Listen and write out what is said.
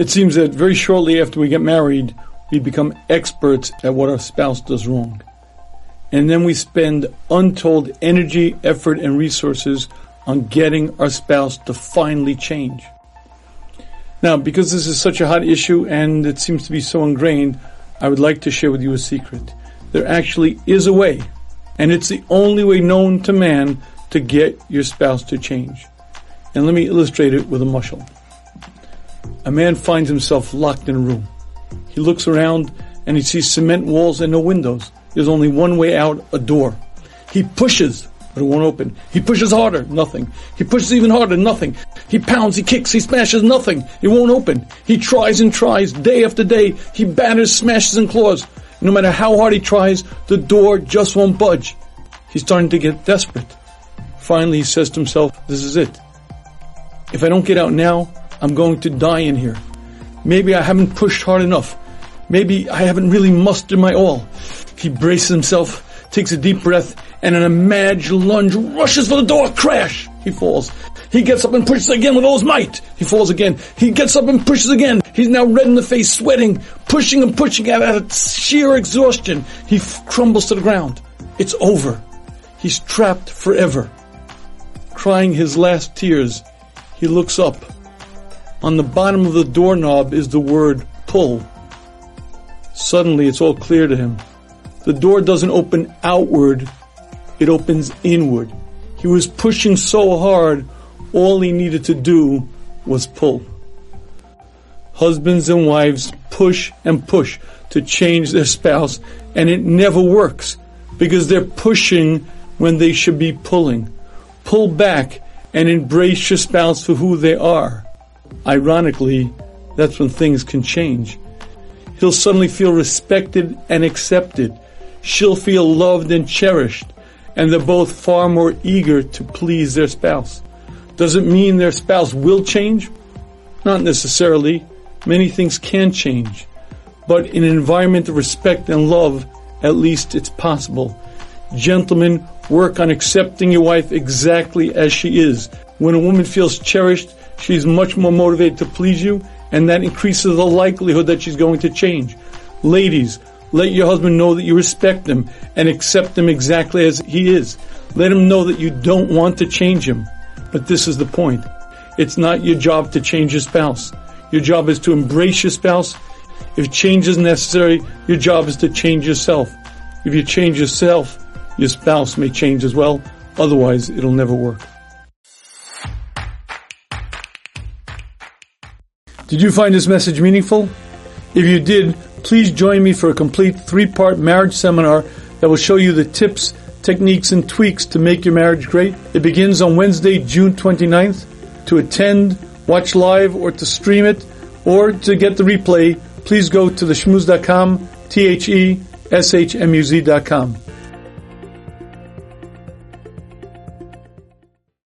It seems that very shortly after we get married, we become experts at what our spouse does wrong. And then we spend untold energy, effort, and resources on getting our spouse to finally change. Now, because this is such a hot issue and it seems to be so ingrained, I would like to share with you a secret. There actually is a way, and it's the only way known to man to get your spouse to change. And let me illustrate it with a mushal. A man finds himself locked in a room. He looks around and he sees cement walls and no windows. There's only one way out, a door. He pushes, but it won't open. He pushes harder, nothing. He pushes even harder, nothing. He pounds, he kicks, he smashes, nothing. It won't open. He tries and tries, day after day. He batters, smashes, and claws. No matter how hard he tries, the door just won't budge. He's starting to get desperate. Finally, he says to himself, this is it. If I don't get out now, I'm going to die in here. Maybe I haven't pushed hard enough. Maybe I haven't really mustered my all. He braces himself, takes a deep breath, and in a mad lunge rushes for the door. Crash! He falls. He gets up and pushes again with all his might. He falls again. He gets up and pushes again. He's now red in the face, sweating, pushing and pushing out of sheer exhaustion. He f- crumbles to the ground. It's over. He's trapped forever. Crying his last tears, he looks up. On the bottom of the doorknob is the word pull. Suddenly it's all clear to him. The door doesn't open outward, it opens inward. He was pushing so hard, all he needed to do was pull. Husbands and wives push and push to change their spouse, and it never works because they're pushing when they should be pulling. Pull back and embrace your spouse for who they are. Ironically, that's when things can change. He'll suddenly feel respected and accepted. She'll feel loved and cherished. And they're both far more eager to please their spouse. Does it mean their spouse will change? Not necessarily. Many things can change. But in an environment of respect and love, at least it's possible. Gentlemen, work on accepting your wife exactly as she is. When a woman feels cherished, she's much more motivated to please you, and that increases the likelihood that she's going to change. Ladies, let your husband know that you respect him and accept him exactly as he is. Let him know that you don't want to change him. But this is the point. It's not your job to change your spouse. Your job is to embrace your spouse. If change is necessary, your job is to change yourself. If you change yourself, your spouse may change as well. Otherwise, it'll never work. Did you find this message meaningful? If you did, please join me for a complete three-part marriage seminar that will show you the tips, techniques, and tweaks to make your marriage great. It begins on Wednesday, June 29th. To attend, watch live, or to stream it, or to get the replay, please go to theshmuz.com, T-H-E-S-H-M-U-Z.com.